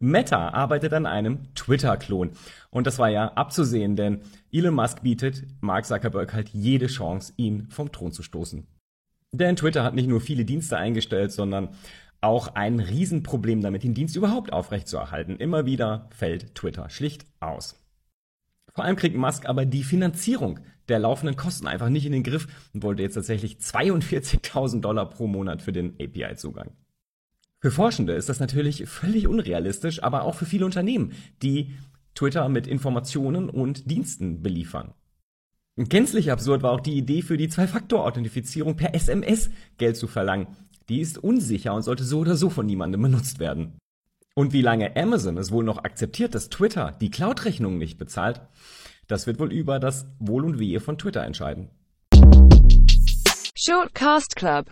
Meta arbeitet an einem Twitter-Klon. Und das war ja abzusehen, denn Elon Musk bietet Mark Zuckerberg halt jede Chance, ihn vom Thron zu stoßen. Denn Twitter hat nicht nur viele Dienste eingestellt, sondern auch ein Riesenproblem damit, den Dienst überhaupt aufrechtzuerhalten. Immer wieder fällt Twitter schlicht aus. Vor allem kriegt Musk aber die Finanzierung der laufenden Kosten einfach nicht in den Griff und wollte jetzt tatsächlich 42.000 Dollar pro Monat für den API-Zugang. Für Forschende ist das natürlich völlig unrealistisch, aber auch für viele Unternehmen, die Twitter mit Informationen und Diensten beliefern. Gänzlich absurd war auch die Idee für die Zwei-Faktor-Authentifizierung per SMS Geld zu verlangen. Die ist unsicher und sollte so oder so von niemandem benutzt werden. Und wie lange Amazon es wohl noch akzeptiert, dass Twitter die Cloud-Rechnung nicht bezahlt, das wird wohl über das Wohl und Wehe von Twitter entscheiden. Shortcast Club